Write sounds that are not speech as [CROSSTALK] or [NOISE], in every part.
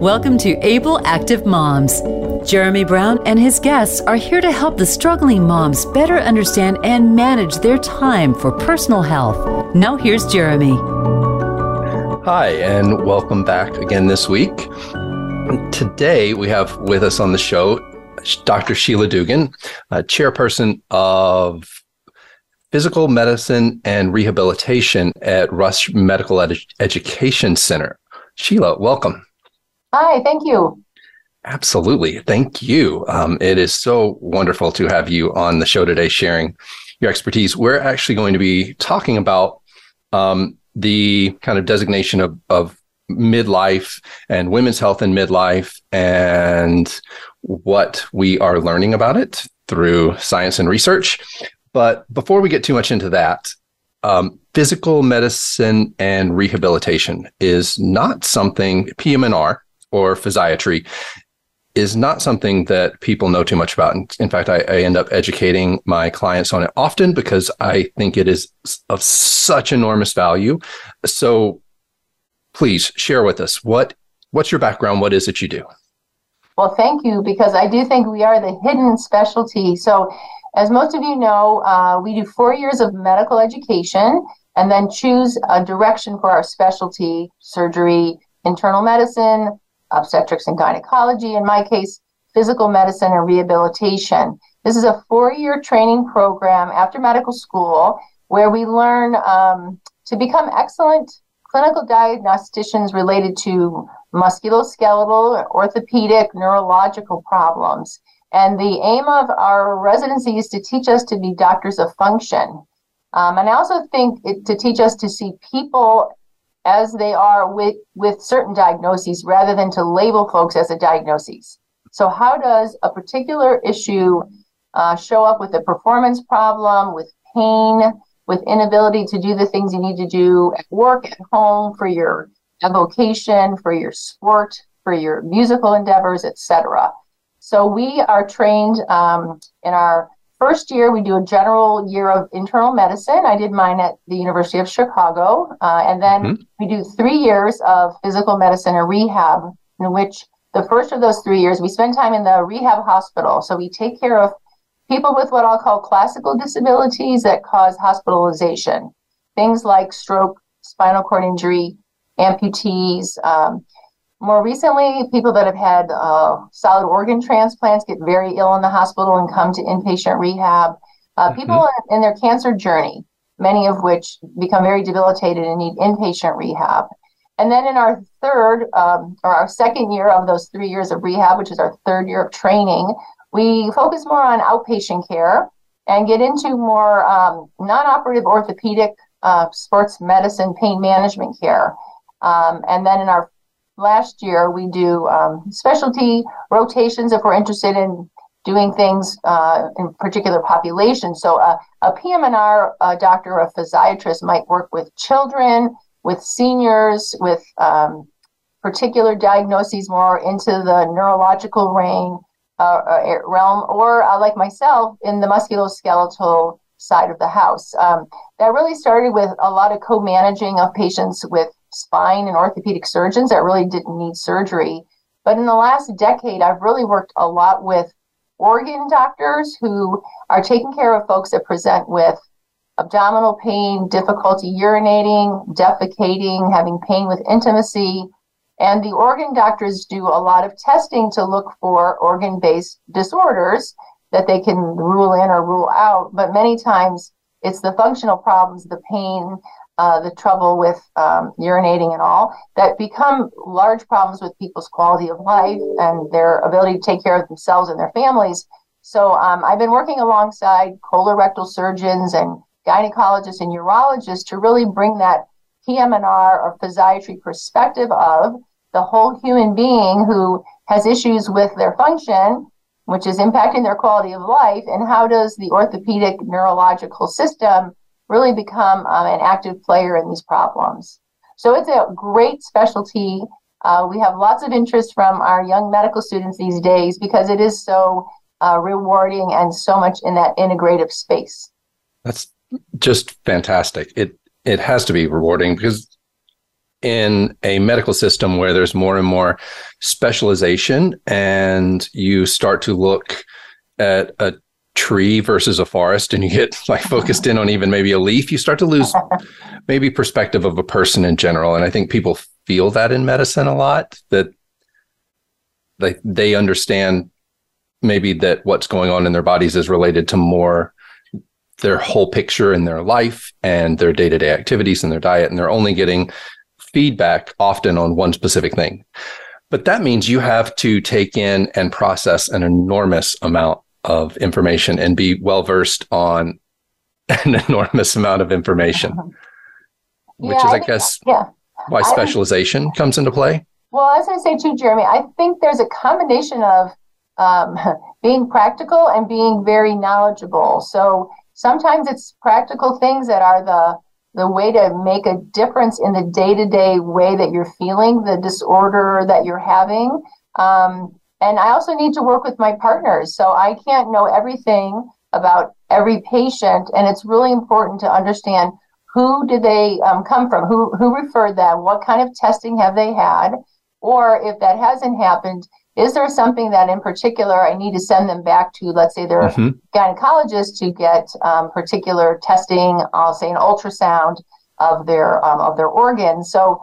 Welcome to Able Active Moms. Jeremy Brown and his guests are here to help the struggling moms better understand and manage their time for personal health. Now, here's Jeremy. Hi, and welcome back again this week. Today, we have with us on the show Dr. Sheila Dugan, uh, chairperson of physical medicine and rehabilitation at Rush Medical Ed- Education Center. Sheila, welcome. Hi, thank you. Absolutely. Thank you. Um, it is so wonderful to have you on the show today sharing your expertise. We're actually going to be talking about um, the kind of designation of, of midlife and women's health in midlife and what we are learning about it through science and research. But before we get too much into that, um, physical medicine and rehabilitation is not something PM&R or physiatry is not something that people know too much about. In fact, I, I, end up educating my clients on it often because I think it is of such enormous value. So please share with us what what's your background? What is it you do? Well, thank you, because I do think we are the hidden specialty. So as most of you know, uh, we do four years of medical education and then choose a direction for our specialty surgery, internal medicine, obstetrics and gynecology, in my case, physical medicine and rehabilitation. This is a four year training program after medical school where we learn um, to become excellent clinical diagnosticians related to musculoskeletal, orthopedic, neurological problems. And the aim of our residency is to teach us to be doctors of function. Um, and I also think it, to teach us to see people as they are with, with certain diagnoses rather than to label folks as a diagnosis. So, how does a particular issue uh, show up with a performance problem, with pain, with inability to do the things you need to do at work, at home, for your vocation, for your sport, for your musical endeavors, etc. So we are trained um, in our first year. We do a general year of internal medicine. I did mine at the University of Chicago, uh, and then mm-hmm. we do three years of physical medicine or rehab, in which the first of those three years we spend time in the rehab hospital. So we take care of people with what I'll call classical disabilities that cause hospitalization, things like stroke, spinal cord injury, amputees. Um, more recently, people that have had uh, solid organ transplants get very ill in the hospital and come to inpatient rehab. Uh, mm-hmm. People in their cancer journey, many of which become very debilitated and need inpatient rehab. And then in our third um, or our second year of those three years of rehab, which is our third year of training, we focus more on outpatient care and get into more um, non operative orthopedic uh, sports medicine pain management care. Um, and then in our last year, we do um, specialty rotations if we're interested in doing things uh, in particular populations. So uh, a PM&R a doctor or a physiatrist might work with children, with seniors, with um, particular diagnoses more into the neurological uh, uh realm, or uh, like myself in the musculoskeletal side of the house. Um, that really started with a lot of co-managing of patients with spine and orthopedic surgeons that really didn't need surgery. But in the last decade, I've really worked a lot with organ doctors who are taking care of folks that present with abdominal pain, difficulty urinating, defecating, having pain with intimacy. And the organ doctors do a lot of testing to look for organ based disorders that they can rule in or rule out. But many times it's the functional problems, the pain, uh, the trouble with um, urinating and all that become large problems with people's quality of life and their ability to take care of themselves and their families. So um, I've been working alongside colorectal surgeons and gynecologists and urologists to really bring that PM&R or physiatry perspective of the whole human being who has issues with their function, which is impacting their quality of life, and how does the orthopedic neurological system really become um, an active player in these problems. So it's a great specialty. Uh, we have lots of interest from our young medical students these days because it is so uh, rewarding and so much in that integrative space. That's just fantastic. It it has to be rewarding because in a medical system where there's more and more specialization and you start to look at a tree versus a forest and you get [LAUGHS] like focused in on even maybe a leaf, you start to lose [LAUGHS] maybe perspective of a person in general. And I think people feel that in medicine a lot that they, they understand maybe that what's going on in their bodies is related to more their whole picture in their life and their day-to-day activities and their diet and they're only getting feedback often on one specific thing but that means you have to take in and process an enormous amount of information and be well versed on an [LAUGHS] enormous amount of information. Which yeah, is i, I guess yeah. why specialization comes into play. Well i was going to say too jeremy i think there's a combination of um, [LAUGHS] being practical and being very knowledgeable. So sometimes it's practical things that are the the way to make a difference in the day-to-day way that you're feeling the disorder that you're having. Um, and i also need to work with my partners so i can't know everything about every patient and it's really important to understand who did they um, come from who who referred them what kind of testing have they had or if that hasn't happened is there something that in particular I need to send them back to, let's say their mm-hmm. gynecologist to get um, particular testing, I'll say an ultrasound of their um, of their organs. So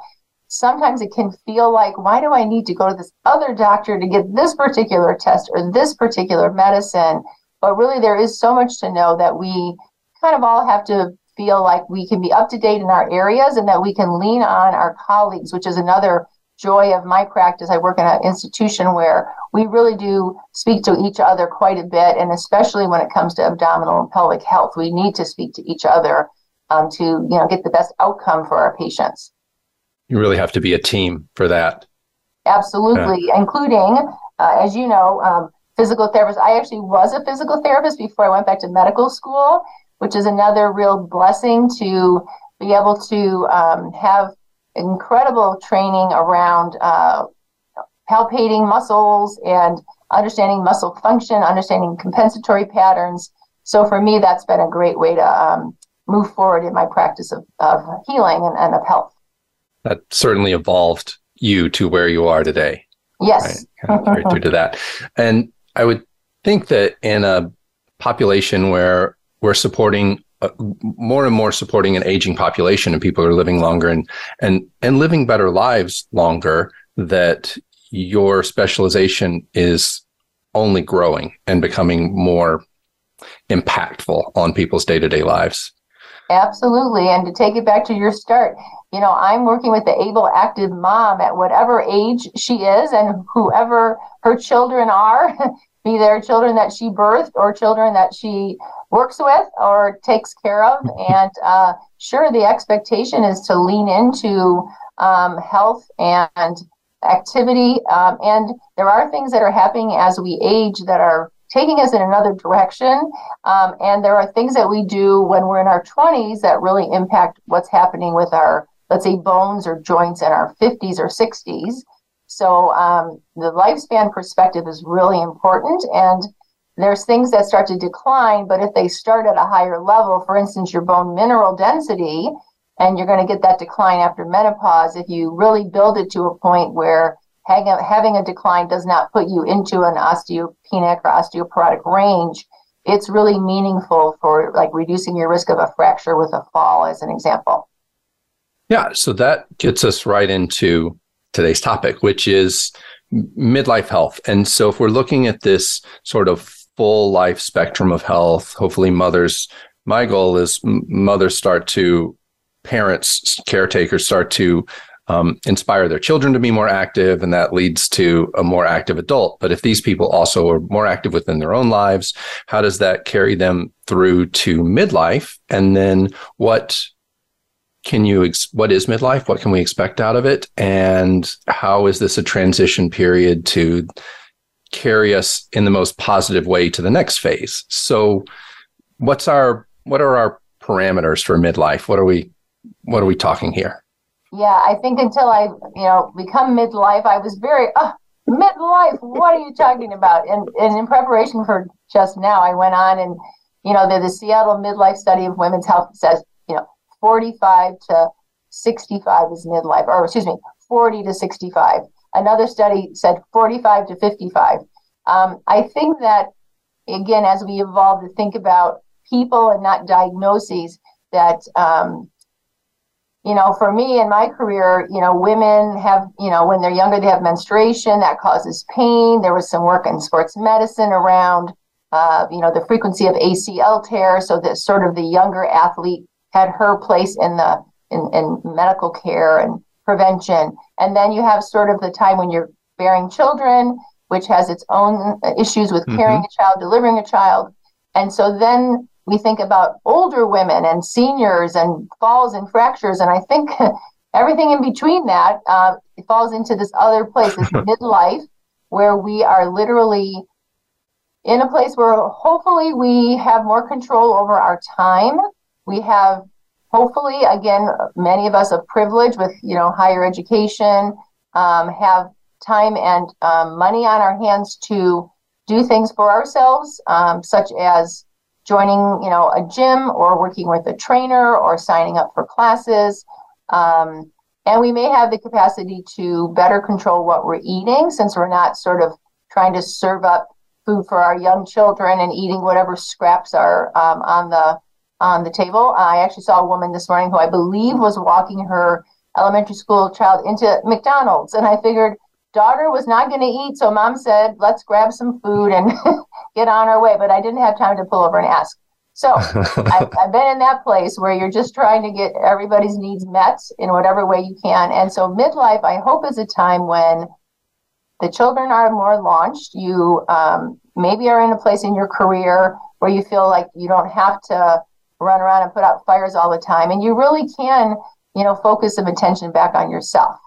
sometimes it can feel like, why do I need to go to this other doctor to get this particular test or this particular medicine? But really, there is so much to know that we kind of all have to feel like we can be up to date in our areas and that we can lean on our colleagues, which is another joy of my practice. I work in an institution where we really do speak to each other quite a bit, and especially when it comes to abdominal and pelvic health, we need to speak to each other um, to you know get the best outcome for our patients. You really have to be a team for that. Absolutely, yeah. including, uh, as you know, um, physical therapists. I actually was a physical therapist before I went back to medical school, which is another real blessing to be able to um, have incredible training around uh, palpating muscles and understanding muscle function, understanding compensatory patterns. So for me, that's been a great way to um, move forward in my practice of, of healing and, and, of health. That certainly evolved you to where you are today. Yes. Right? Kind of to that. And I would think that in a population where we're supporting uh, more and more supporting an aging population and people are living longer and and and living better lives longer that your specialization is only growing and becoming more impactful on people's day-to-day lives absolutely and to take it back to your start you know i'm working with the able active mom at whatever age she is and whoever her children are [LAUGHS] be there children that she birthed or children that she works with or takes care of. [LAUGHS] And uh, sure, the expectation is to lean into um, health and activity. Um, and there are things that are happening as we age that are taking us in another direction. Um, and there are things that we do when we're in our 20s that really impact what's happening with our, let's say, bones or joints in our 50s or 60s. So um, the lifespan perspective is really important. And there's things that start to decline, but if they start at a higher level, for instance, your bone mineral density, and you're going to get that decline after menopause, if you really build it to a point where having a decline does not put you into an osteopenic or osteoporotic range, it's really meaningful for like reducing your risk of a fracture with a fall, as an example. Yeah, so that gets us right into today's topic, which is midlife health. And so if we're looking at this sort of full life spectrum of health. Hopefully, mothers, my goal is mothers start to, parents, caretakers start to um, inspire their children to be more active, and that leads to a more active adult. But if these people also are more active within their own lives, how does that carry them through to midlife? And then what can you ex- what is midlife what can we expect out of it and how is this a transition period to carry us in the most positive way to the next phase. So what's our what are our parameters for midlife? What are we what are we talking here? Yeah, I think until I, you know, become midlife, I was very uh, midlife. What are you talking about? And and in preparation for just now, I went on and you know, the, the Seattle Midlife Study of Women's Health says, you know, 45 to 65 is midlife, or excuse me, 40 to 65. Another study said 45 to 55. Um, I think that, again, as we evolve to think about people and not diagnoses, that, um, you know, for me in my career, you know, women have, you know, when they're younger, they have menstruation that causes pain. There was some work in sports medicine around, uh, you know, the frequency of ACL tear. So that sort of the younger athlete had her place in the in, in medical care and prevention. And then you have sort of the time when you're bearing children, which has its own issues with mm-hmm. carrying a child, delivering a child. And so then we think about older women and seniors and falls and fractures. And I think [LAUGHS] everything in between that uh, falls into this other place, this [LAUGHS] midlife, where we are literally in a place where hopefully we have more control over our time. We have hopefully, again, many of us of privilege with you know higher education um, have time and um, money on our hands to do things for ourselves, um, such as joining you know a gym or working with a trainer or signing up for classes. Um, and we may have the capacity to better control what we're eating since we're not sort of trying to serve up food for our young children and eating whatever scraps are um, on the on the table. I actually saw a woman this morning who I believe was walking her elementary school child into McDonald's. And I figured daughter was not going to eat. So mom said, let's grab some food and [LAUGHS] get on our way. But I didn't have time to pull over and ask. So [LAUGHS] I've, I've, been in that place where you're just trying to get everybody's needs met in whatever way you can. And so midlife, I hope, is a time when the children are more launched. You um, maybe are in a place in your career where you feel like you don't have to run around and put out fires all the time. And you really can, you know, focus some attention back on yourself.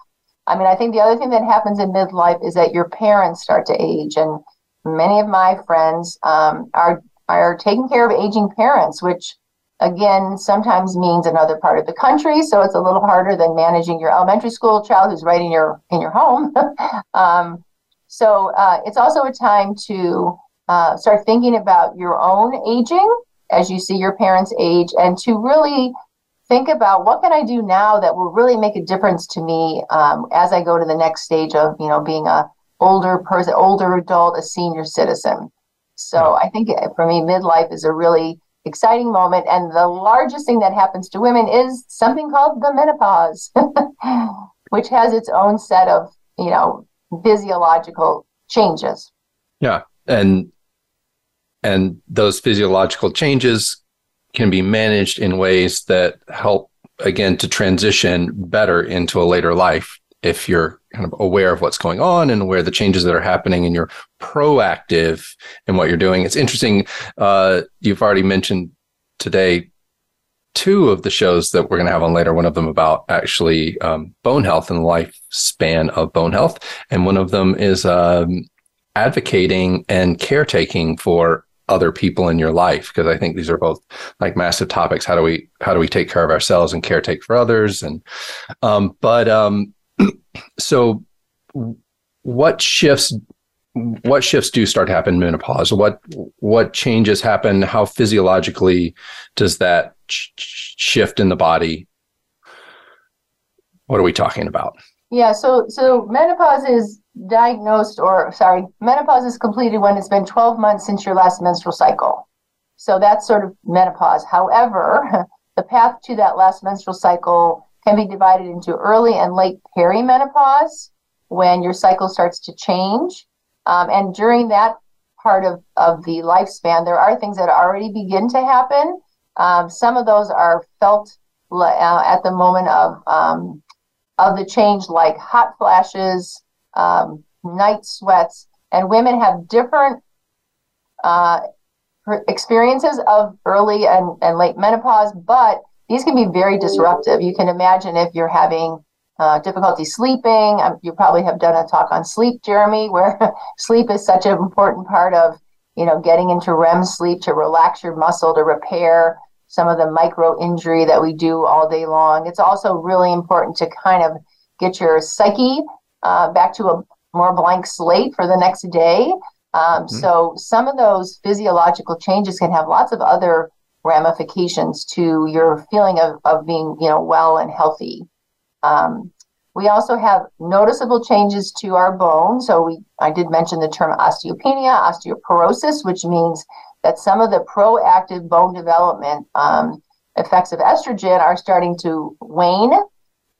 I mean, I think the other thing that happens in midlife is that your parents start to age, and many of my friends um, are are taking care of aging parents, which again sometimes means another part of the country. So it's a little harder than managing your elementary school child who's right in your in your home. [LAUGHS] um, so uh, it's also a time to uh, start thinking about your own aging as you see your parents age and to really think about what can I do now that will really make a difference to me um, as I go to the next stage of you know being a older person, older adult, a senior citizen. So I think for me, midlife is a really exciting moment, and the largest thing that happens to women is something called the menopause, [LAUGHS] which has its own set of you know physiological changes. Yeah, and and those physiological changes can be managed in ways that help, again, to transition better into a later life if you're kind of aware of what's going on and aware of the changes that are happening and you're proactive in what you're doing. It's interesting. Uh, you've already mentioned today two of the shows that we're going to have on later. One of them about actually um, bone health and the lifespan of bone health, and one of them is um, advocating and caretaking for other people in your life because i think these are both like massive topics. How do we how do we take care of ourselves and caretake for others? And um but um [CLEARS THROAT] so what shifts what shifts do start to happen in menopause? What what changes happen? How physiologically does that ch- shift in the body? What are we talking about? Yeah so so menopause is diagnosed or sorry, menopause is completed when it's been 12 months since your last menstrual cycle. So that's sort of menopause. However, [LAUGHS] the path to that last menstrual cycle can be divided into early and late perimenopause when your cycle starts to change. Um, and during that part of, of the lifespan, there are things that already begin to happen. Um, some of those are felt uh, at the moment of um, of the change, like hot flashes, um, night sweats, and women have different uh, experiences of early and, and late menopause, but these can be very disruptive. You can imagine if you're having uh, difficulty sleeping. Um, you probably have done a talk on sleep, Jeremy, [LAUGHS] where sleep is such an important part of you know getting into REM sleep to relax your muscle to repair some of the micro injury that we do all day long. It's also really important to kind of get your psyche uh, back to a more blank slate for the next day. Um, mm-hmm. So some of those physiological changes can have lots of other ramifications to your feeling of, of being, you know, well and healthy. Um, we also have noticeable changes to our bone. So we, I did mention the term osteopenia, osteoporosis, which means that some of the proactive bone development um, effects of estrogen are starting to wane.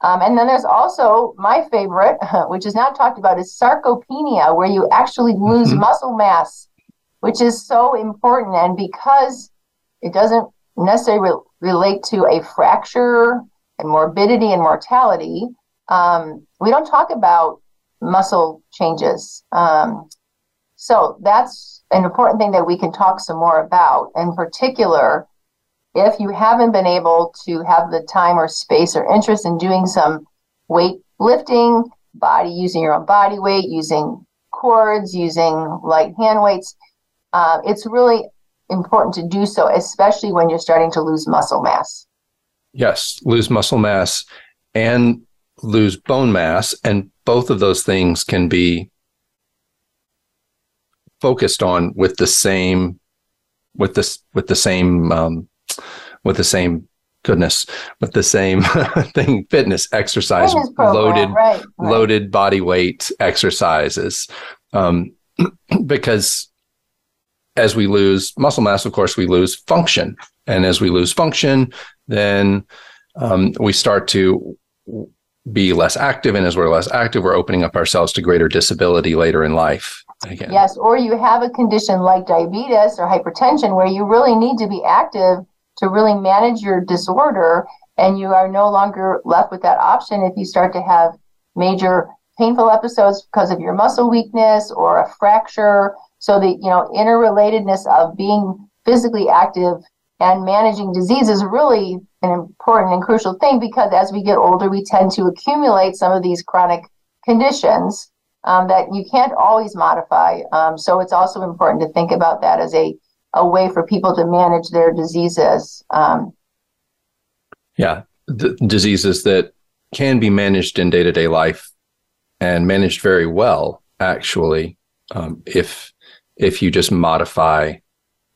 Um, and then there's also my favorite, [LAUGHS] which is not talked about, is sarcopenia, where you actually lose mm-hmm. muscle mass, which is so important. And because it doesn't necessarily re- relate to a fracture and morbidity and mortality, um, we don't talk about muscle changes. Um, so that's an important thing that we can talk some more about. In particular, if you haven't been able to have the time or space or interest in doing some weight lifting, body using your own body weight, using cords, using light hand weights, uh, it's really important to do so, especially when you're starting to lose muscle mass. Yes, lose muscle mass and lose bone mass. And both of those things can be focused on with the same with this with the same um, with the same goodness with the same [LAUGHS] thing fitness exercise fitness program, loaded right, right. loaded body weight exercises um, [CLEARS THROAT] because as we lose muscle mass of course we lose function and as we lose function then um, we start to be less active. And as we're less active, we're opening up ourselves to greater disability later in life. Again. Yes, or you have a condition like diabetes or hypertension where you really need to be active to really manage your disorder, and you are no longer left with that option if you start to have major painful episodes because of your muscle weakness or a fracture. So the you know interrelatedness of being physically active and managing disease is really an important and crucial thing because as we get older, we tend to accumulate some of these chronic conditions um, that you can't always modify. Um, so it's also important to think about that as a, a way for people to manage their diseases. Um, yeah, diseases that can be managed in day to day life and managed very well, actually, um, if if you just modify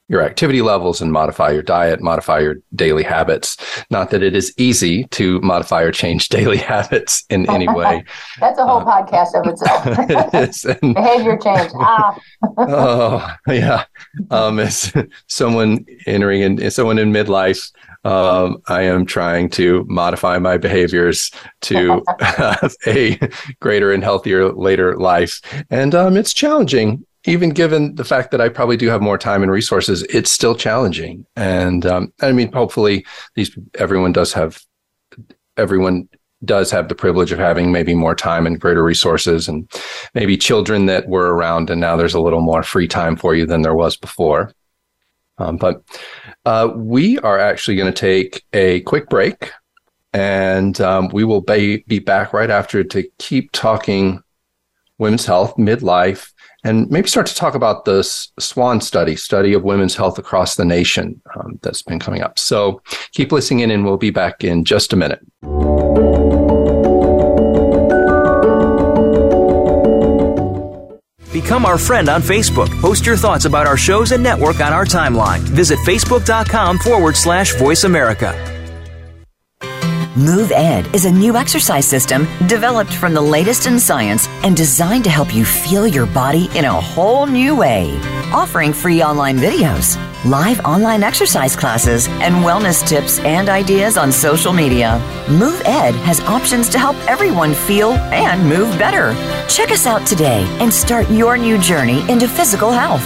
your activity levels and modify your diet, modify your daily habits. Not that it is easy to modify or change [LAUGHS] daily habits in any way. [LAUGHS] That's a whole uh, podcast of itself. [LAUGHS] and, Behavior change. Ah. oh, yeah. Um, as someone entering in, someone in midlife, um, I am trying to modify my behaviors to have a greater and healthier later life. And um, it's challenging even given the fact that I probably do have more time and resources, it's still challenging. And um, I mean, hopefully, these everyone does have everyone does have the privilege of having maybe more time and greater resources, and maybe children that were around, and now there's a little more free time for you than there was before. Um, but uh, we are actually going to take a quick break, and um, we will be, be back right after to keep talking women's health, midlife, and maybe start to talk about the SWAN study, study of women's health across the nation um, that's been coming up. So keep listening in, and we'll be back in just a minute. Become our friend on Facebook. Post your thoughts about our shows and network on our timeline. Visit facebook.com forward slash voice America. Move Ed is a new exercise system developed from the latest in science and designed to help you feel your body in a whole new way. Offering free online videos, live online exercise classes, and wellness tips and ideas on social media. Move Ed has options to help everyone feel and move better. Check us out today and start your new journey into physical health.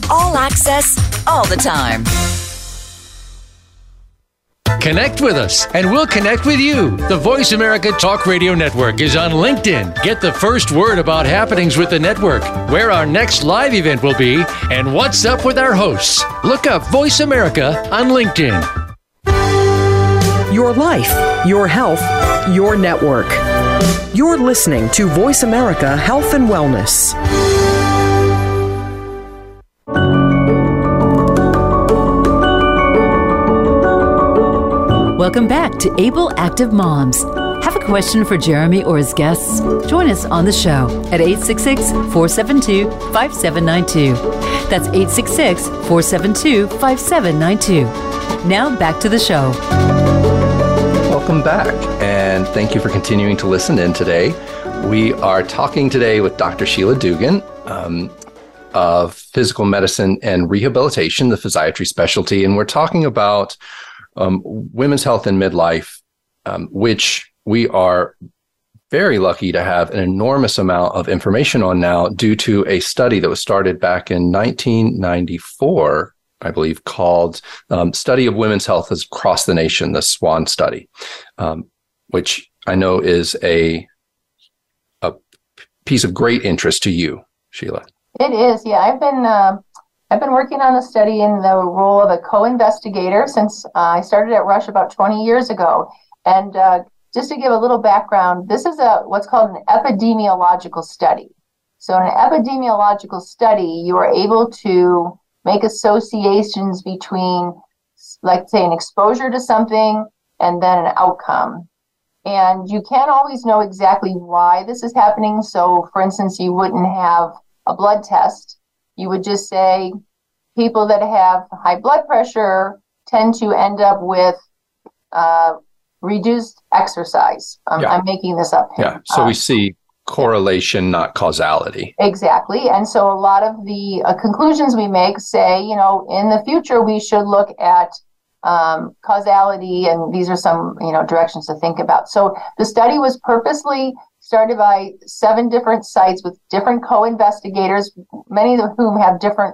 All access, all the time. Connect with us, and we'll connect with you. The Voice America Talk Radio Network is on LinkedIn. Get the first word about happenings with the network, where our next live event will be, and what's up with our hosts. Look up Voice America on LinkedIn. Your life, your health, your network. You're listening to Voice America Health and Wellness. Welcome back to Able Active Moms. Have a question for Jeremy or his guests? Join us on the show at 866 472 5792. That's 866 472 5792. Now back to the show. Welcome back, and thank you for continuing to listen in today. We are talking today with Dr. Sheila Dugan um, of physical medicine and rehabilitation, the physiatry specialty, and we're talking about um, women's health in midlife, um, which we are very lucky to have an enormous amount of information on now due to a study that was started back in 1994, I believe, called um, Study of Women's Health Across the Nation, the SWAN study, um, which I know is a, a piece of great interest to you, Sheila. It is, yeah. I've been uh, I've been working on the study in the role of a co-investigator since uh, I started at Rush about 20 years ago. And uh, just to give a little background, this is a what's called an epidemiological study. So in an epidemiological study, you are able to make associations between, like say, an exposure to something and then an outcome. And you can't always know exactly why this is happening. So, for instance, you wouldn't have a blood test you would just say people that have high blood pressure tend to end up with uh, reduced exercise. Um, yeah. I'm making this up. Here. Yeah. So we see correlation, not causality. Exactly. And so a lot of the uh, conclusions we make say, you know, in the future, we should look at um, causality, and these are some, you know, directions to think about. So the study was purposely started by seven different sites with different co-investigators, many of whom have different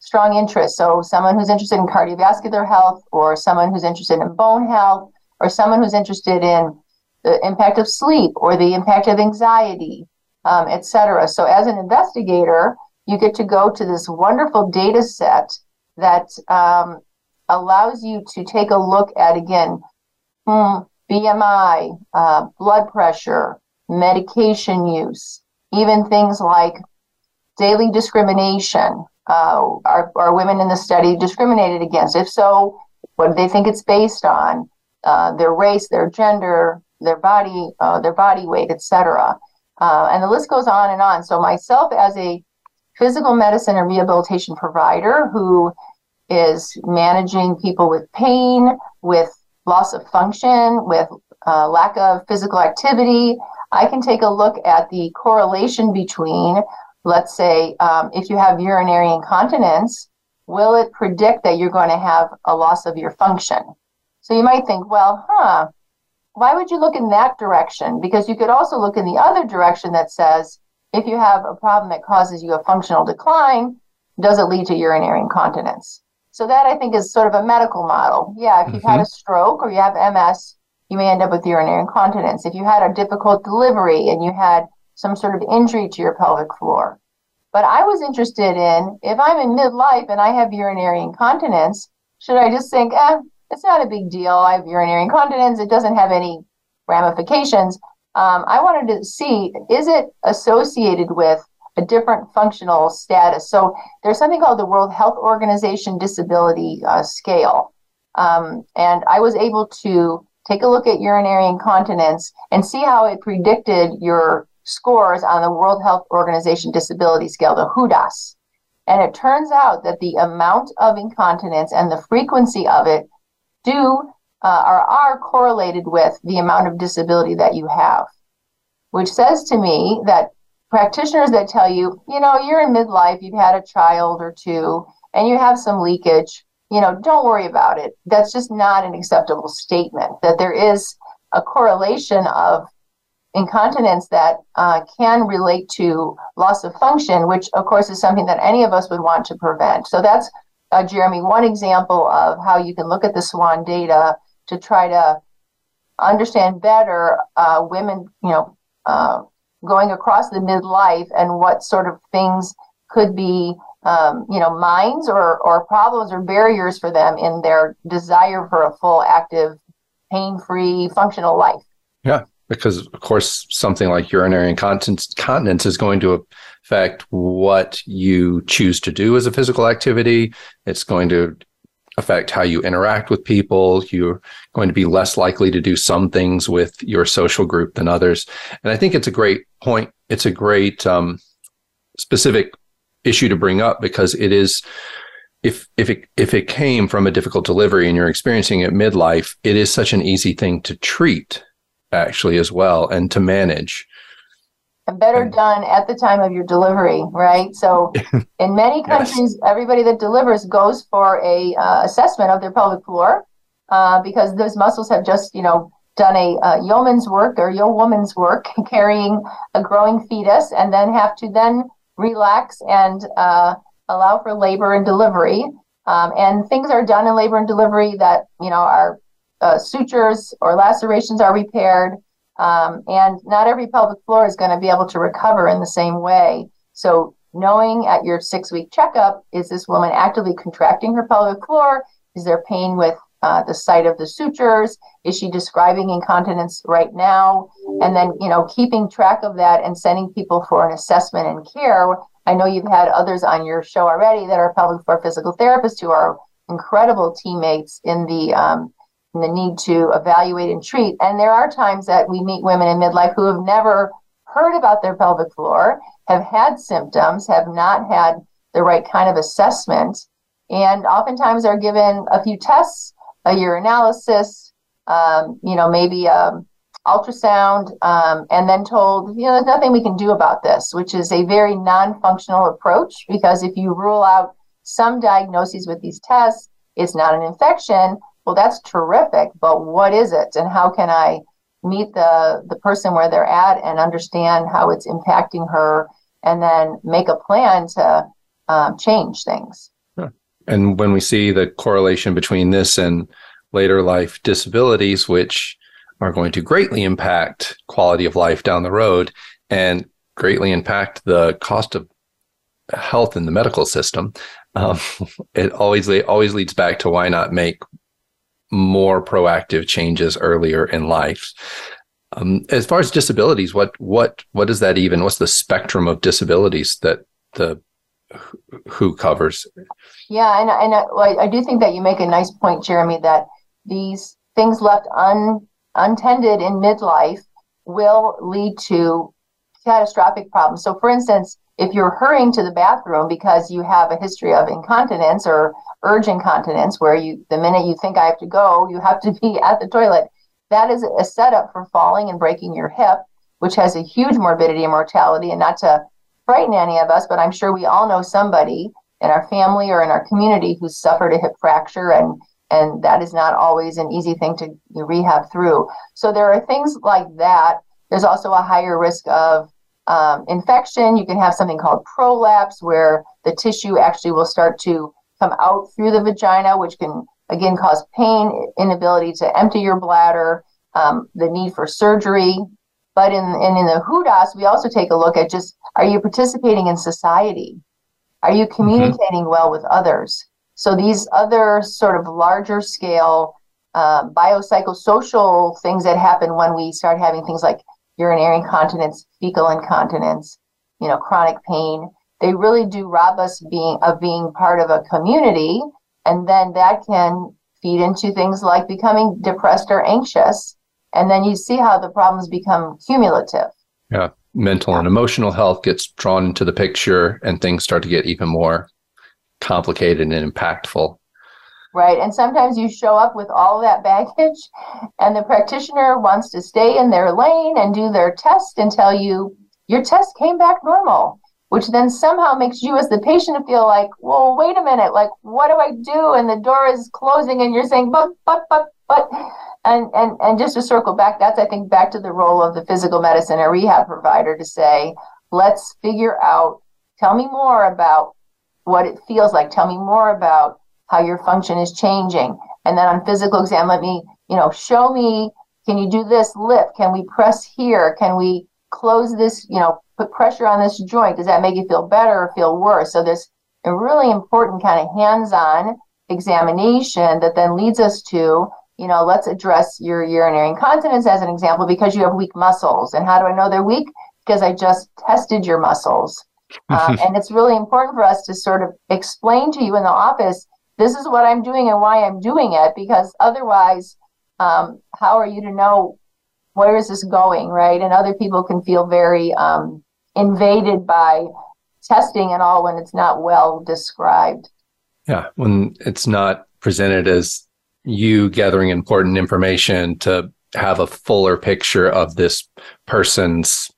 strong interests. So someone who's interested in cardiovascular health, or someone who's interested in bone health, or someone who's interested in the impact of sleep or the impact of anxiety, um, etc. So as an investigator, you get to go to this wonderful data set that um, allows you to take a look at again hmm, BMI, uh, blood pressure, medication use, even things like daily discrimination. Uh, are, are women in the study discriminated against? If so, what do they think it's based on? Uh, their race, their gender, their body, uh, their body weight, etc. Uh, and the list goes on and on. So myself as a physical medicine and rehabilitation provider who is managing people with pain, with loss of function, with uh, lack of physical activity, I can take a look at the correlation between, let's say, um, if you have urinary incontinence, will it predict that you're going to have a loss of your function? So you might think, well, huh, why would you look in that direction? Because you could also look in the other direction that says, if you have a problem that causes you a functional decline, does it lead to urinary incontinence? So that I think is sort of a medical model. Yeah, if you've mm-hmm. had a stroke or you have MS, you may end up with urinary incontinence. If you had a difficult delivery and you had some sort of injury to your pelvic floor. But I was interested in if I'm in midlife and I have urinary incontinence, should I just think, eh, it's not a big deal. I have urinary incontinence. It doesn't have any ramifications. Um, I wanted to see is it associated with a different functional status? So there's something called the World Health Organization Disability uh, Scale. Um, and I was able to take a look at urinary incontinence and see how it predicted your scores on the World Health Organization Disability Scale, the WHODAS. And it turns out that the amount of incontinence and the frequency of it do uh, are, are correlated with the amount of disability that you have, which says to me that practitioners that tell you, you know, you're in midlife, you've had a child or two, and you have some leakage, you know, don't worry about it. That's just not an acceptable statement. That there is a correlation of incontinence that uh, can relate to loss of function, which of course is something that any of us would want to prevent. So that's, uh, Jeremy, one example of how you can look at the SWAN data to try to understand better uh, women, you know, uh, going across the midlife and what sort of things could be, um, you know, minds or, or problems or barriers for them in their desire for a full, active, pain-free, functional life. Yeah, because of course something like urinary incontinence, is going to affect what you choose to do as a physical activity. It's going to affect how you interact with people. You're going to be less likely to do some things with your social group than others. And I think it's a great point. It's a great um, specific issue to bring up because it is if if it if it came from a difficult delivery and you're experiencing it midlife, it is such an easy thing to treat actually as well and to manage and better done at the time of your delivery right so [LAUGHS] in many countries yes. everybody that delivers goes for a uh, assessment of their pelvic floor uh, because those muscles have just you know done a uh, yeoman's work or yeoman's work [LAUGHS] carrying a growing fetus and then have to then relax and uh, allow for labor and delivery um, and things are done in labor and delivery that you know are uh, sutures or lacerations are repaired. Um, and not every pelvic floor is going to be able to recover in the same way. So, knowing at your six week checkup, is this woman actively contracting her pelvic floor? Is there pain with uh, the site of the sutures? Is she describing incontinence right now? And then, you know, keeping track of that and sending people for an assessment and care. I know you've had others on your show already that are pelvic floor physical therapists who are incredible teammates in the um, and the need to evaluate and treat. And there are times that we meet women in midlife who have never heard about their pelvic floor, have had symptoms, have not had the right kind of assessment, and oftentimes are given a few tests, a urinalysis, um, you know, maybe um, ultrasound, um, and then told, you know, there's nothing we can do about this, which is a very non functional approach because if you rule out some diagnoses with these tests, it's not an infection, well that's terrific but what is it? And how can i meet the the person where they're at and understand how it's impacting her and then make a plan to um, change things and when we see the correlation between this and later life disabilities which are going to greatly impact quality of life down the road and greatly impact the cost of health in the medical system um, [LAUGHS] it always always leads back to why not make more proactive changes earlier in life. Um, as far as disabilities, what what what is that even? What's the spectrum of disabilities that the WHO covers? Yeah, and and uh, I, I do think that you make a nice point, Jeremy, that these things left un, untended in midlife will lead to catastrophic problems. So, for instance, if you're hurrying to the bathroom because you have a history of incontinence or urge incontinence, where you the minute you think I have to go, you have to [LAUGHS] be at the toilet, that is a setup for falling and breaking your hip, which has a huge morbidity and mortality. And not to frighten any of us, but I'm sure we all know somebody in our family or in our community who's suffered a hip fracture and and that is not always an easy thing to rehab through. So there are things like that. There's also a higher risk of um, infection. You can have something called prolapse, where the tissue actually will start to come out through the vagina, which can again cause pain, inability to empty your bladder, um, the need for surgery. But in and in the WHODAS, we also take a look at just are you participating in society? Are you mm-hmm. communicating mm-hmm. well with others? So these other sort of larger scale uh, biopsychosocial things that happen when we start having things like urinary incontinence, fecal incontinence, you know, chronic pain. They really do rob us being of being part of a community, and then that can feed into things like becoming depressed or anxious, and then you see how the problems become cumulative. Yeah, mental and emotional health gets drawn into the picture, and things start to get even more complicated and impactful right? And sometimes you show up with all that baggage, [LAUGHS] and the practitioner wants to stay in their lane and do their test and tell you your test came back normal, which then somehow makes you, as the patient, feel like, well, wait a minute, like, what do I do? And the door is closing, and you're saying, but, but, but, but and and and just to circle back, that's I think back to the role of the physical medicine or rehab provider to say, let's figure out. Tell me more about what it feels like. Tell me more about how your function is changing. And then on physical exam, let me, you know, show me. Can you do this lift? Can we press here? Can we close this? You know, put pressure on this joint. Does that make you feel better or feel worse? So there's a really important kind of hands-on examination that then leads us to you know, let's address your urinary incontinence as an example because you have weak muscles. And how do I know they're weak? Because I just tested your muscles. [LAUGHS] Um, and it's really important for us to sort of explain to you in the office this is what I'm doing and why I'm doing it, because otherwise, um, how are you to know where is this going, right? And other people can feel very um, invaded by testing and all when it's not well described. Yeah, when it's not presented as you gathering important information to have a fuller picture of this person's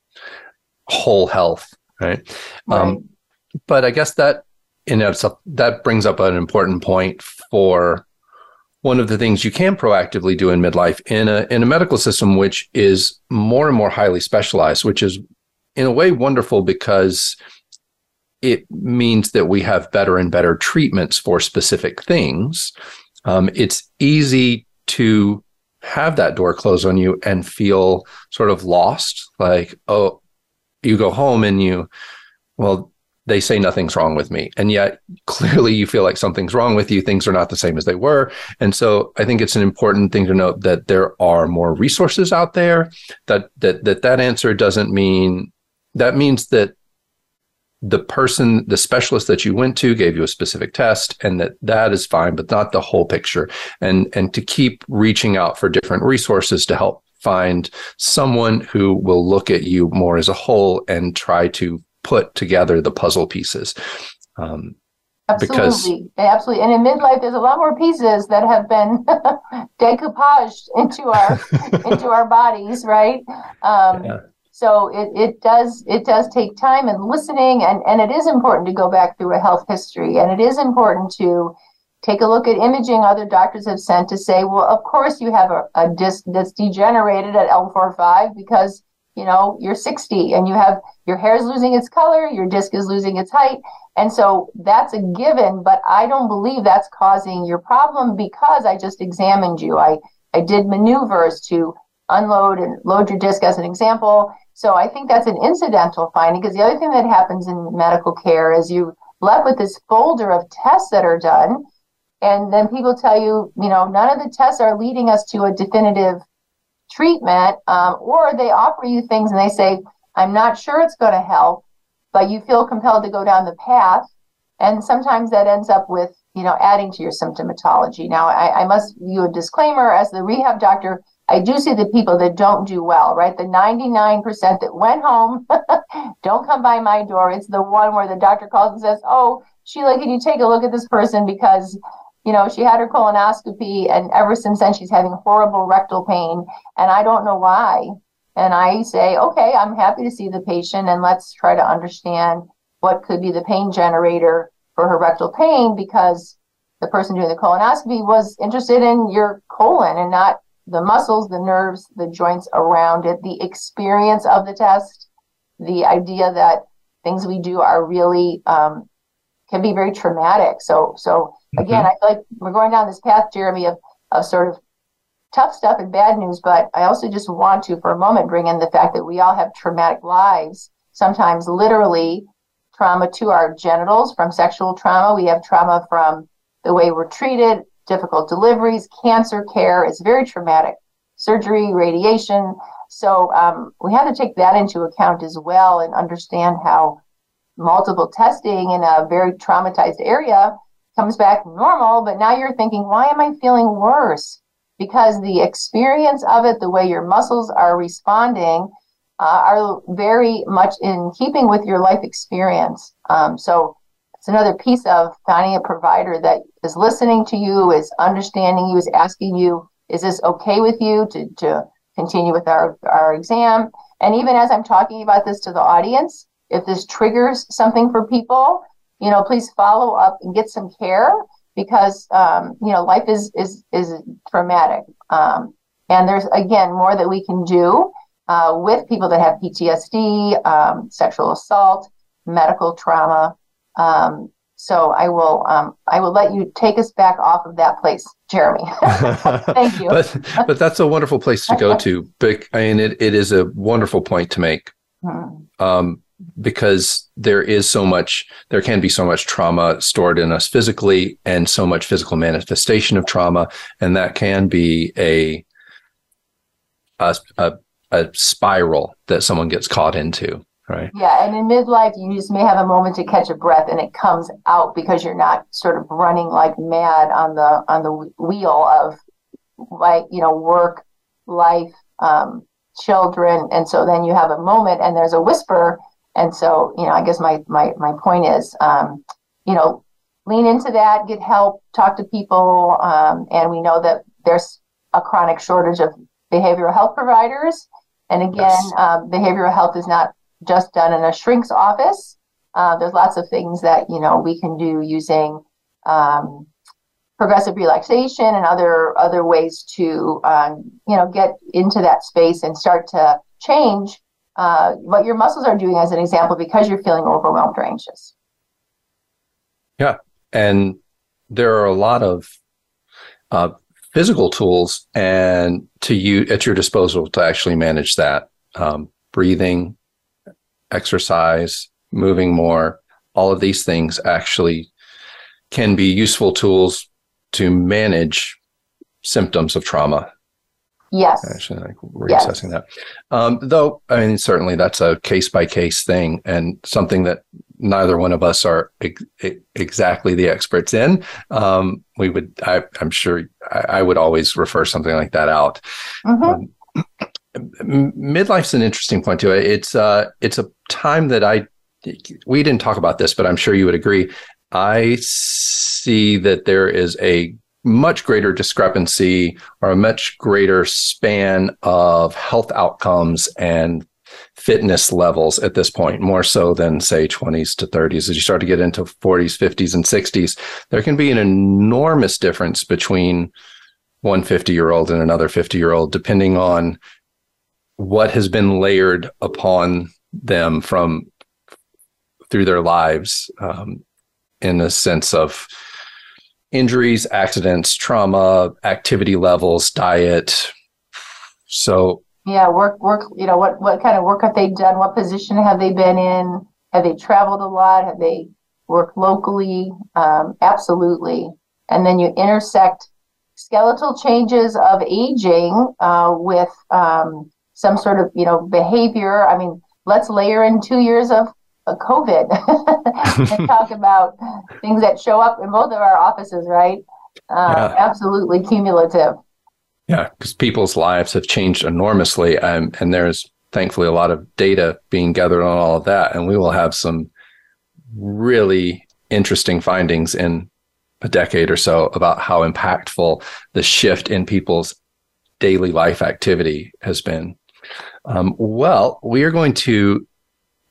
whole health, right? Um, right. Um, but I guess that in itself that brings up an important point for one of the things you can proactively do in midlife in a in a medical system which is more and more highly specialized, which is in a way wonderful because it means that we have better and better treatments for specific things um, it's easy to have that door close on you and feel sort of lost. Like, oh, you go home and you, well, they say nothing's wrong with me. And yet [LAUGHS] clearly you feel like something's wrong with you. Things are not the same as they were. And so I think it's an important thing to note that there are more resources out there that, that, that, that answer doesn't mean that means that the person, the specialist that you went to gave you a specific test and that that is fine, but not the whole picture. And, and to keep reaching out for different resources to help find someone who will look at you more as a whole and try to put together the puzzle pieces. Um, Absolutely, because, absolutely. And in midlife, there's a lot more pieces that have been [LAUGHS] decoupaged into our [LAUGHS] into our bodies, right? Um, yeah so it, it does it does take time and listening and, and it is important to go back through a health history and it is important to take a look at imaging other doctors have sent to say well of course you have a, a disc that's degenerated at l45 because you know you're 60 and you have your hair is losing its color your disc is losing its height. And so that's a given but i don't believe that's causing your problem because i just examined you. I i did maneuvers to unload and load your disc as an example so I think that's an incidental finding because the other thing that happens in medical care is you left with this folder of tests that are done. And then people tell you, you know, none of the tests are leading us to a definitive treatment. Um, or they offer you things and they say, I'm not sure it's going to help, but you feel compelled to go down the path. And sometimes that ends up with, you know, adding to your symptomatology. Now, I, I must view a disclaimer as the rehab doctor. I do see the people that don't do well, right? The 99% that went home, [LAUGHS] don't come by my door. It's the one where the doctor calls and says, Oh, Sheila, can you take a look at this person? Because, you know, she had her colonoscopy and ever since then she's having horrible rectal pain and I don't know why. And I say, okay, I'm happy to see the patient and let's try to understand what could be the pain generator for her rectal pain because the person doing the colonoscopy was interested in your colon and not the muscles, the nerves, the joints around it, the experience of the test, the idea that things we do are really um, can be very traumatic. So, so again, mm-hmm. I feel like we're going down this path, Jeremy, of of sort of tough stuff and bad news. But I also just want to, for a moment, bring in the fact that we all have traumatic lives. Sometimes, literally, trauma to our genitals from sexual trauma. We have trauma from the way we're treated, difficult deliveries, cancer care. It's very traumatic. Surgery, radiation. So um, we have to take that into account as well and understand how multiple testing in a very traumatized area comes back normal. But now you're thinking, why am I feeling worse? Because the experience of it, the way your muscles are responding, uh, are very much in keeping with your life experience. Um, so it's another piece of finding a provider that is listening to you, is understanding you, is asking you, is this okay with you to, to continue with our, our exam? And even as I'm talking about this to the audience, if this triggers something for people, you know, please follow up and get some care because um, you know life is is is traumatic, um, and there's again more that we can do uh, with people that have PTSD, um, sexual assault, medical trauma. Um, so I will um, I will let you take us back off of that place, Jeremy. [LAUGHS] [LAUGHS] Thank you. but but that's a wonderful place to go to. But I mean, it, it is a wonderful point to make. Hmm. Um, because there is so much, there can be so much trauma stored in us physically and so much physical manifestation of trauma. And that can be a, a, a, a spiral that someone gets caught into. Right. Yeah. And in midlife, you just may have a moment to catch a breath and it comes out because you're not sort of running like mad on the, on the wheel of like, you know, work, life, um, children. And so then you have a moment and there's a whisper and so, you know, I guess my my my point is, um, you know, lean into that, get help, talk to people, um, and we know that there's a chronic shortage of behavioral health providers. And again, yes. um, behavioral health is not just done in a shrink's office. Uh, there's lots of things that you know we can do using um, progressive relaxation and other other ways to um, you know get into that space and start to change uh, what your muscles are doing as an example because you're feeling overwhelmed or anxious. Yeah. And there are a lot of uh, physical tools and to you at your disposal to actually manage that um, breathing, exercise, moving more, all of these things actually can be useful tools to manage symptoms of trauma Yes. Actually, like reassessing yes. that. Um, though, I mean, certainly that's a case by case thing and something that neither one of us are ex- exactly the experts in. Um, we would, I, am sure, I, I, would always refer something like that out. Mm-hmm. Um, midlife's an interesting point too. It's uh, it's a time that I we didn't talk about this, but I'm sure you would agree. I see that there is a much greater discrepancy or a much greater span of health outcomes and fitness levels at this point, more so than say 20s to 30s. As you start to get into 40s, 50s, and 60s, there can be an enormous difference between one 50 year old and another 50 year old, depending on what has been layered upon them from through their lives um, in a sense of injuries, accidents, trauma, activity levels, diet. So yeah, work work. You know what what kind of work have they done? What position have they been in? Have they traveled a lot? Have they worked locally? Um, absolutely. And then you intersect skeletal changes of aging uh, with um, some sort of you know behavior. I mean, let's layer in two years of a COVID [LAUGHS] and talk [LAUGHS] about things that show up in both of our offices, right? Uh, yeah. Absolutely cumulative. Yeah, because people's lives have changed enormously, um, and there's thankfully a lot of data being gathered on all of that, and we will have some really interesting findings in a decade or so about how impactful the shift in people's daily life activity has been. Um, well, we are going to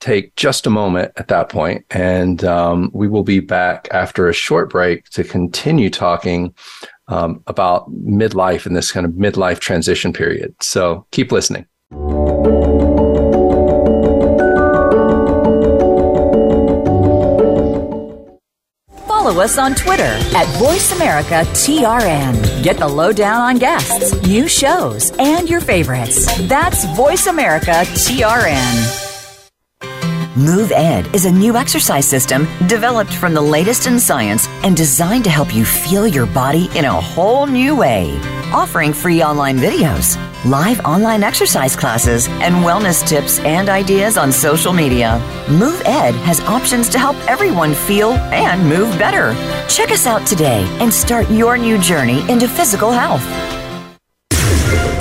take just a moment at that point, and um, we will be back after a short break to continue talking um, about midlife and this kind of midlife transition period. So keep listening. Follow us on Twitter at VoiceAmericaTRN. Get the lowdown on guests, new shows, and your favorites. That's VoiceAmericaTRN. Move Ed is a new exercise system developed from the latest in science and designed to help you feel your body in a whole new way. Offering free online videos, live online exercise classes, and wellness tips and ideas on social media. Move Ed has options to help everyone feel and move better. Check us out today and start your new journey into physical health.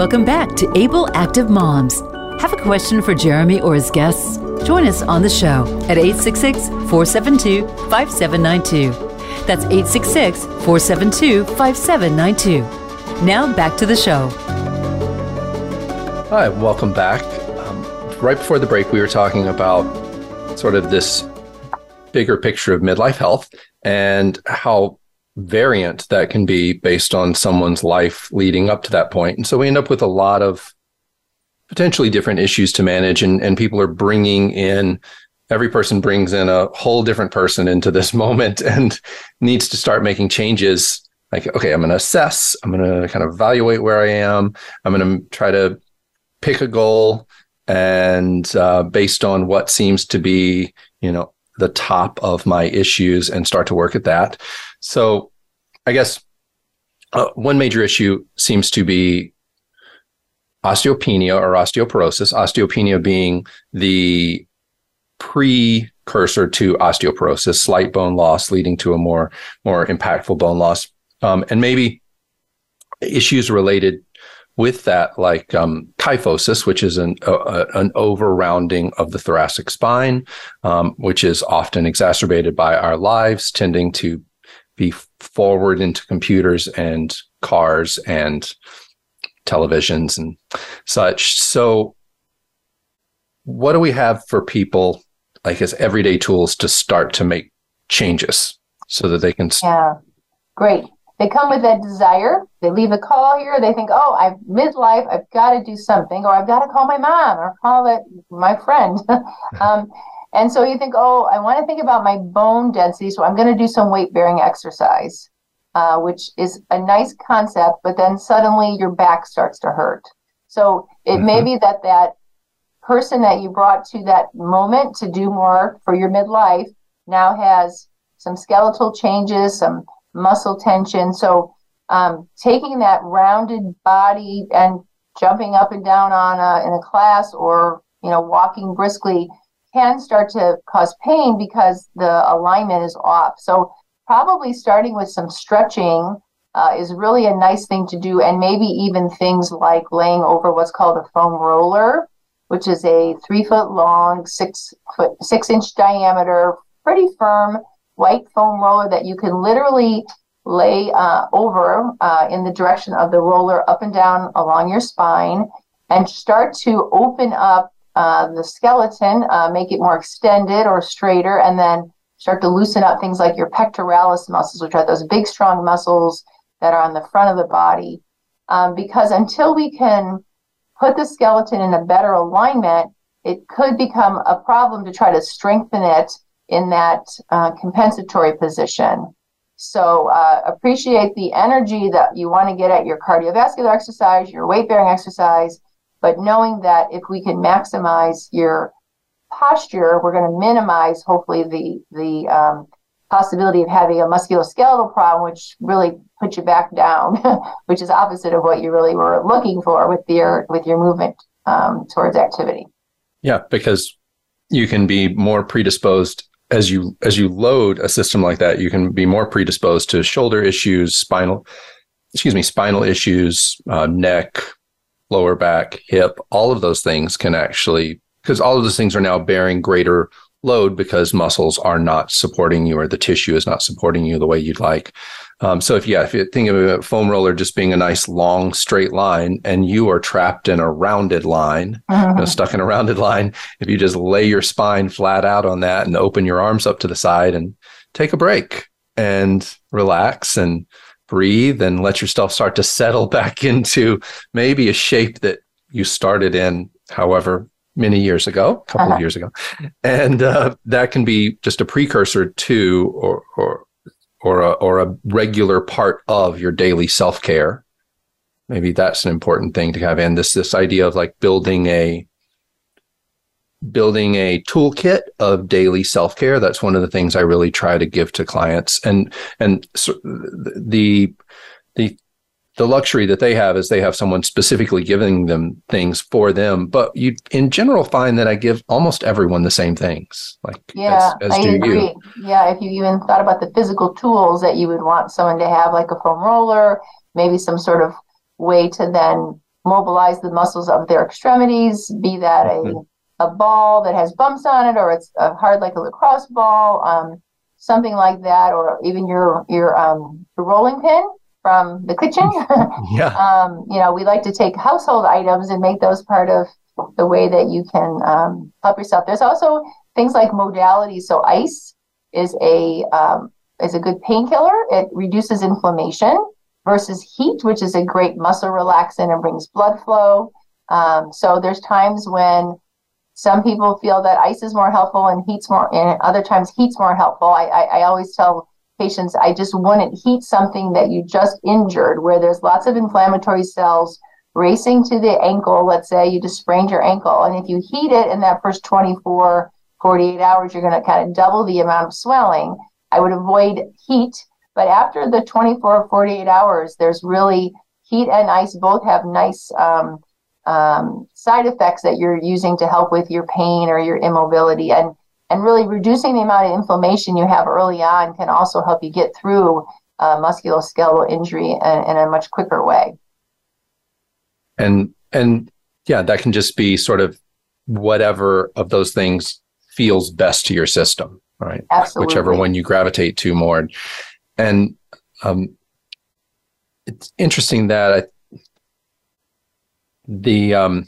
Welcome back to Able Active Moms. Have a question for Jeremy or his guests? Join us on the show at 866 472 5792. That's 866 472 5792. Now back to the show. Hi, welcome back. Um, right before the break, we were talking about sort of this bigger picture of midlife health and how variant that can be based on someone's life leading up to that point. And so we end up with a lot of potentially different issues to manage and, and people are bringing in every person brings in a whole different person into this [LAUGHS] moment and needs to start making changes like okay i'm going to assess i'm going to kind of evaluate where i am i'm going to try to pick a goal and uh, based on what seems to be you know the top of my issues and start to work at that so I guess uh, one major issue seems to be osteopenia or osteoporosis, osteopenia being the precursor to osteoporosis, slight bone loss leading to a more, more impactful bone loss. Um, and maybe issues related with that, like um, kyphosis, which is an, uh, an over rounding of the thoracic spine, um, which is often exacerbated by our lives, tending to be forward into computers and cars and televisions and such. So, what do we have for people like as everyday tools to start to make changes so that they can? Yeah, great. They come with that desire. They leave a call here. They think, "Oh, I've midlife. I've got to do something, or I've got to call my mom, or call my friend." [LAUGHS] um, and so you think, oh, I want to think about my bone density. So I'm going to do some weight bearing exercise, uh, which is a nice concept, but then suddenly your back starts to hurt. So it mm-hmm. may be that that person that you brought to that moment to do more for your midlife now has some skeletal changes, some muscle tension. So um, taking that rounded body and jumping up and down on a, in a class or you know walking briskly can start to cause pain because the alignment is off. So probably starting with some stretching uh, is really a nice thing to do, and maybe even things like laying over what's called a foam roller, which is a three foot long, six foot six inch diameter, pretty firm white foam roller that you can literally lay uh, over uh, in the direction of the roller up and down along your spine and start to open up uh, the skeleton, uh, make it more extended or straighter, and then start to loosen up things like your pectoralis muscles, which are those big, strong muscles that are on the front of the body. Um, because until we can put the skeleton in a better alignment, it could become a problem to try to strengthen it in that uh, compensatory position. So uh, appreciate the energy that you want to get at your cardiovascular exercise, your weight bearing exercise, but knowing that if we can maximize your posture, we're going to minimize hopefully the the um, possibility of having a musculoskeletal problem, which really puts you back down, [LAUGHS] which is opposite of what you really were looking for with your with your movement um, towards activity. Yeah, because you can be more predisposed as you as you load a system like that. You can be more predisposed to shoulder issues, spinal, excuse me, spinal issues, uh, neck, lower back, hip. All of those things can actually because all of those things are now bearing greater load because muscles are not supporting you or the tissue is not supporting you the way you'd like. Um, so if yeah, if you think of a foam roller just being a nice long straight line and you are trapped in a rounded line, mm-hmm. you know, stuck in a rounded line, if you just lay your spine flat out on that and open your arms up to the side and take a break and relax and breathe and let yourself start to settle [LAUGHS] back into maybe a shape that you started in however many years ago, a couple uh-huh. of years ago, and uh, that can be just a precursor to or or or a, or a regular part of your daily self care. Maybe that's an important thing to have in this this idea of like building a building a toolkit of daily self care. That's one of the things I really try to give to clients, and and so the the the luxury that they have is they have someone specifically giving them things for them. But you, in general, find that I give almost everyone the same things. Like yeah, as, as I agree. You. Yeah, if you even thought about the physical tools that you would want someone to have, like a foam roller, maybe some sort of way to then mobilize the muscles of their extremities, be that mm-hmm. A ball that has bumps on it, or it's a hard like a lacrosse ball, um, something like that, or even your your um, rolling pin from the kitchen. [LAUGHS] yeah. [LAUGHS] Um, you know, we like to take household items and make those part of the way that you can um, help yourself. There's also things like modalities. So ice is a um, is a good painkiller. It reduces inflammation versus heat, which is a great muscle relaxant and brings blood flow. Um, so there's times when some people feel that ice is more helpful and heat's more, and other times heat's more helpful. I, I, I always tell patients, I just wouldn't heat something that you just injured where there's lots of inflammatory cells racing to the ankle. Let's say you just sprained your ankle. And if you heat it in that first 24, 48 hours, you're going to kind of double the amount of swelling. I would avoid heat. But after the 24 48 hours, there's really heat and ice both have nice um, um, side effects that you're using to help with your pain or your immobility. And and really reducing the amount of inflammation you have early on can also help you get through uh, musculoskeletal injury in, in a much quicker way. And and yeah, that can just be sort of whatever of those things feels best to your system, right? Absolutely. Whichever one you gravitate to more. And um, it's interesting that I, the um,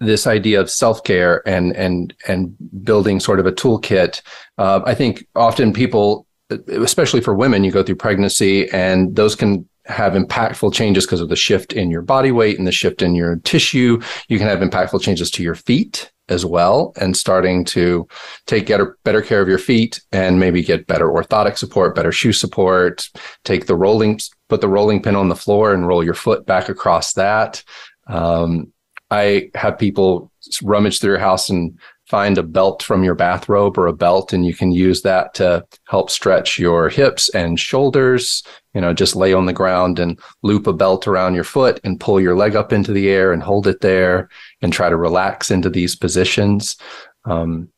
this idea of self-care and and and building sort of a toolkit uh, i think often people especially for women you go through pregnancy and those can have impactful changes because of the shift in your body weight and the shift in your tissue. You can have impactful changes to your feet as well and starting to take better, better care of your feet and maybe get better orthotic support better shoe support take the rolling put the rolling pin on the floor and roll your foot back across that um, I have people rummage through your house and find a belt from your bathrobe or a belt, and you can use that to help stretch your hips and shoulders. You know, just lay on the ground and loop a belt around your foot and pull your leg up into the air and hold it there and try to relax into these positions. Um,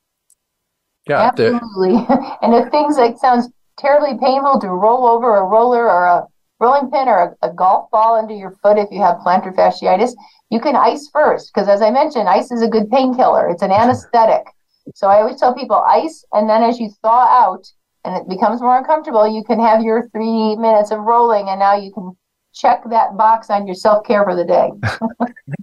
yeah, absolutely. [LAUGHS] and if things like sounds terribly painful to roll over a roller or a rolling pin or a, a golf ball under your foot if you have plantar fasciitis, you can ice first because as i mentioned ice is a good painkiller it's an [LAUGHS] anesthetic so i always tell people ice and then as you thaw out and it becomes more uncomfortable. You can have your three minutes of rolling and now you can check that box on your self-care for the day.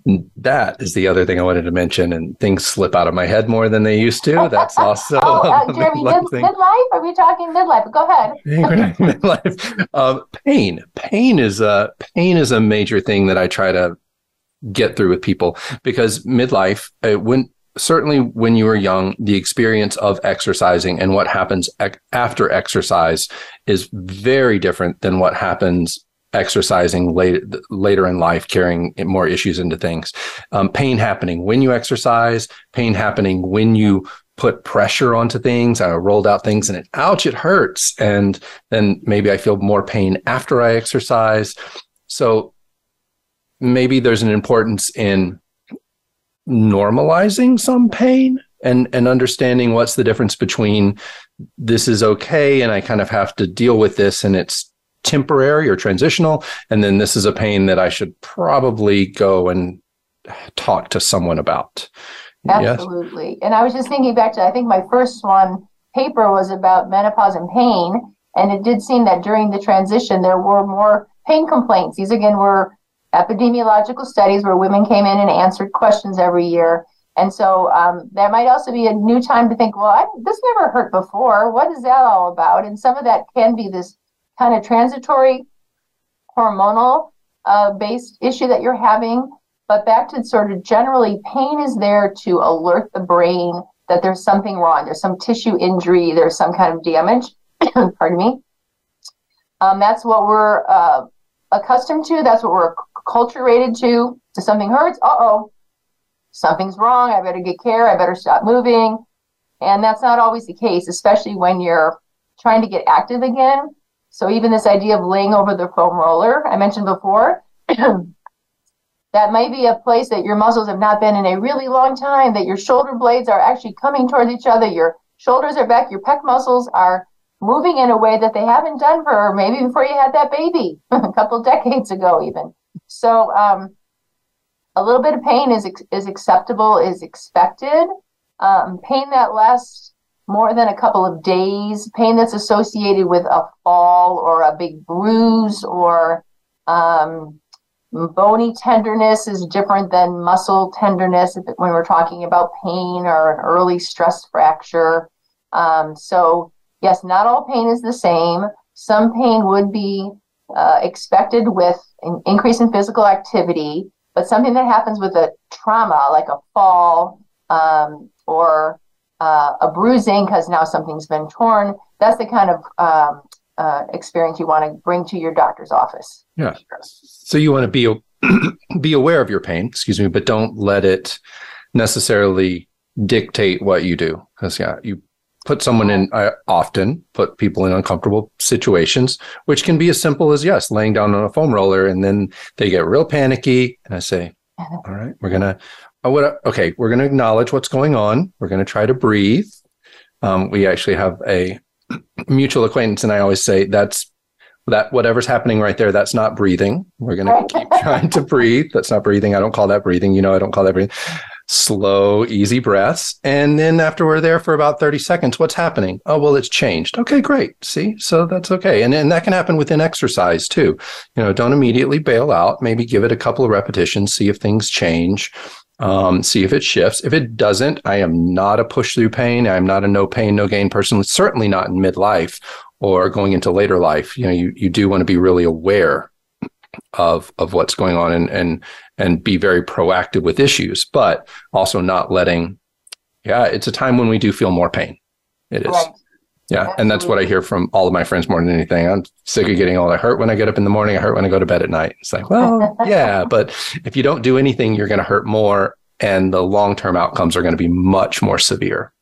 [LAUGHS] That is the other thing i wanted to mention and things slip out of my head more than they used to. That's also [LAUGHS] oh, uh, jeremy mid- midlife? Are we talking midlife? Go ahead. [LAUGHS] Midlife. Um, pain. Pain is a pain is a major thing that i try to get through with people because midlife, uh, when certainly when you are young, the experience of exercising and what happens ec- after exercise is very different than what happens exercising late, later in life, carrying more issues into things. Um, pain happening when you exercise, pain happening when you put pressure onto things. I rolled out things and it, ouch, it hurts. And then maybe I feel more pain after I exercise. So maybe there's an importance in normalizing some pain and and understanding what's the difference between this is okay and I kind of have to deal with this and it's temporary or transitional and then this is a pain that I should probably go and talk to someone about. Absolutely. Yes? And I was just thinking back to I think my first one paper was about menopause and pain and it did seem that during the transition there were more pain complaints. These again were epidemiological studies where women came in and answered questions every year and so um, there might also be a new time to think, well, I, this never hurt before. What is that all about? And some of that can be this kind of transitory hormonal uh, based issue that you're having. But back to sort of generally, pain is there to alert the brain that there's something wrong. There's some tissue injury. There's some kind of damage. [COUGHS] Pardon me. Um, that's what we're uh, accustomed to. That's what we're culturated to. To something hurts. Uh oh, something's wrong. I better get care. I better stop moving. And that's not always the case, especially when you're trying to get active again. So even this idea of laying over the foam roller I mentioned before, [CLEARS THROAT] that might be a place that your muscles have not been in a really long time, that your shoulder blades are actually coming towards each other, your shoulders are back, your pec muscles are moving in a way that they haven't done for maybe before you had that baby [LAUGHS] a couple decades ago even. So um, a little bit of pain is is acceptable, is expected. Um, pain that lasts more than a couple of days, pain that's associated with a fall or a big bruise or um, bony tenderness is different than muscle tenderness when we're talking about pain or an early stress fracture. Um, so, yes, not all pain is the same. Some pain would be uh, expected with an increase in physical activity. But something that happens with a trauma, like a fall um, or uh, a bruising because now something's been torn, that's the kind of um, uh, experience you want to bring to your doctor's office. Yeah. So you want to be [CLEARS THROAT] be aware of your pain, excuse me, but don't let it necessarily dictate what you do. Because yeah, you put someone in I often put people in uncomfortable situations which can be as simple as yes laying down on a foam roller and then they get real panicky and i say uh-huh. all right we're gonna uh, what, okay we're gonna acknowledge what's going on. We're gonna try to breathe. Um, we actually have a [CLEARS THROAT] mutual acquaintance and i always say that's that whatever's happening right there that's not breathing. We're to keep [LAUGHS] trying to breathe. That's not breathing. I don't call that breathing. You know i don't call that breathing slow, easy breaths. And then after we're there for about 30 seconds, what's happening? Oh, well, it's changed. Okay, great. See, so that's okay. And, and that can happen within exercise too. You know, don't immediately bail out. Maybe give it a couple of repetitions, see if things change. Um, see if it shifts. If it doesn't, I am not a push through pain. I'm not a no pain, no gain person. Certainly not in midlife or going into later life. You know, you, you do want to be really aware of of what's going on and and and be very proactive with issues, but also not letting. Yeah, it's a time when we do feel more pain. It is. Right. Yeah, Absolutely. and that's what I hear from all of my friends more than anything. I'm sick of getting all I hurt when I get up in the morning. I hurt when I go to bed at night. It's like, well, [LAUGHS] yeah, but if you don't do anything, you're going to hurt more, and the long term outcomes are going to be much more severe.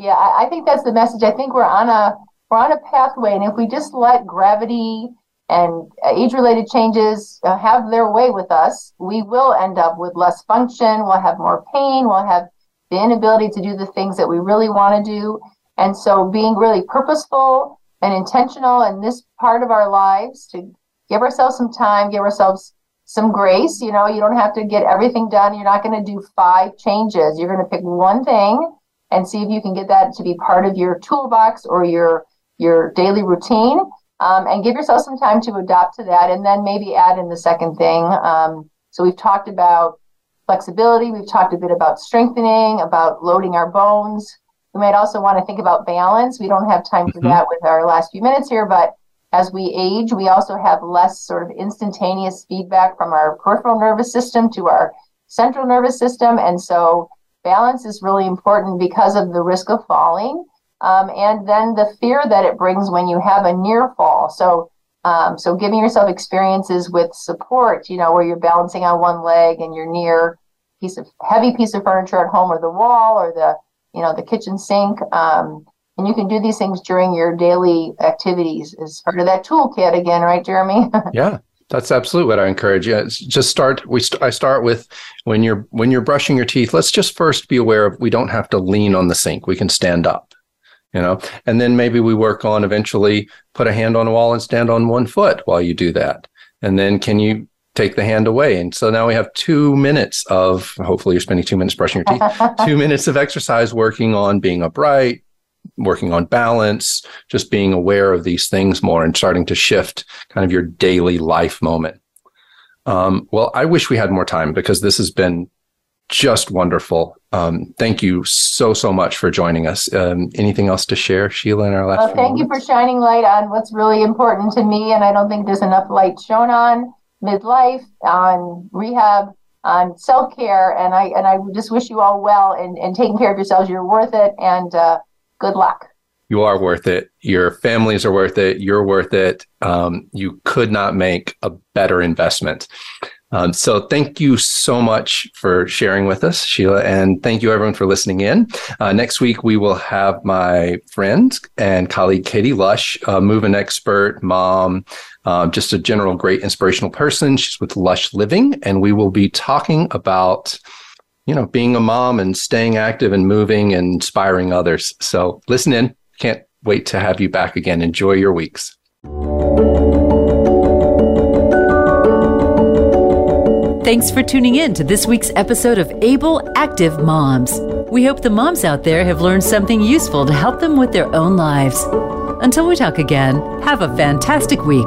Yeah, I think that's the message. I think we're on a we're on a pathway, and if we just let gravity and age related changes uh, have their way with us, we will end up with less function, we'll have more pain, we'll have the inability to do the things that we really want to do. And so being really purposeful and intentional in this part of our lives to give ourselves some time, give ourselves some grace. You know, you don't have to get everything done. You're not going to do five changes. You're going to pick one thing and see if you can get that to be part of your toolbox or your your daily routine um, and give yourself some time to adapt to that and then maybe add in the second thing. Um, so we've talked about flexibility, we've talked a bit about strengthening, about loading our bones. We might also want to think about balance. We don't have time for mm-hmm. that with our last few minutes here, but as we age, we also have less sort of instantaneous feedback from our peripheral nervous system to our central nervous system. And so balance is really important because of the risk of falling um, and then the fear that it brings when you have a near fall. So Um, so giving yourself experiences with support, you know, where you're balancing on one leg and you're near piece of heavy piece of furniture at home or the wall or the, you know, the kitchen sink. Um, and you can do these things during your daily activities as part of that toolkit again, right, Jeremy? [LAUGHS] yeah. That's absolutely what I encourage. Yeah, just start. We st- I start with when you're when you're brushing your teeth. Let's just first be aware of we don't have to lean on the sink. We can stand up, you know, and then maybe we work on eventually put a hand on a wall and stand on one foot while you do that, and then can you take the hand away? And so now we have two minutes of hopefully you're spending two minutes brushing your teeth, [LAUGHS] two minutes of exercise working on being upright, working on balance, just being aware of these things more and starting to shift kind of your daily life moment. Um, well, I wish we had more time because this has been just wonderful. Um, thank you so, so much for joining us. Um, anything else to share, Sheila, in our last well, Thank you for shining light on what's really important to me. And I don't think there's enough light shown on midlife, on rehab, on self care. And I, and I just wish you all well and, and taking care of yourselves. You're worth it. And, uh, good luck. You are worth it. Your families are worth it. You're worth it. Um, you could not make a better investment. Um, so thank you so much for sharing with us, Sheila, and thank you everyone for listening in. Uh, next week we will have my friend and colleague Katie Lush, a moving expert, mom, um, just a general great inspirational person. She's with Lush Living, and we will be talking about you know, being a mom and staying active and moving and inspiring others. So listen in. Can't wait to have you back again. Enjoy your weeks. Thanks for tuning in to this week's episode of Able Active Moms. We hope the moms out there have learned something useful to help them with their own lives. Until we talk again, have a fantastic week.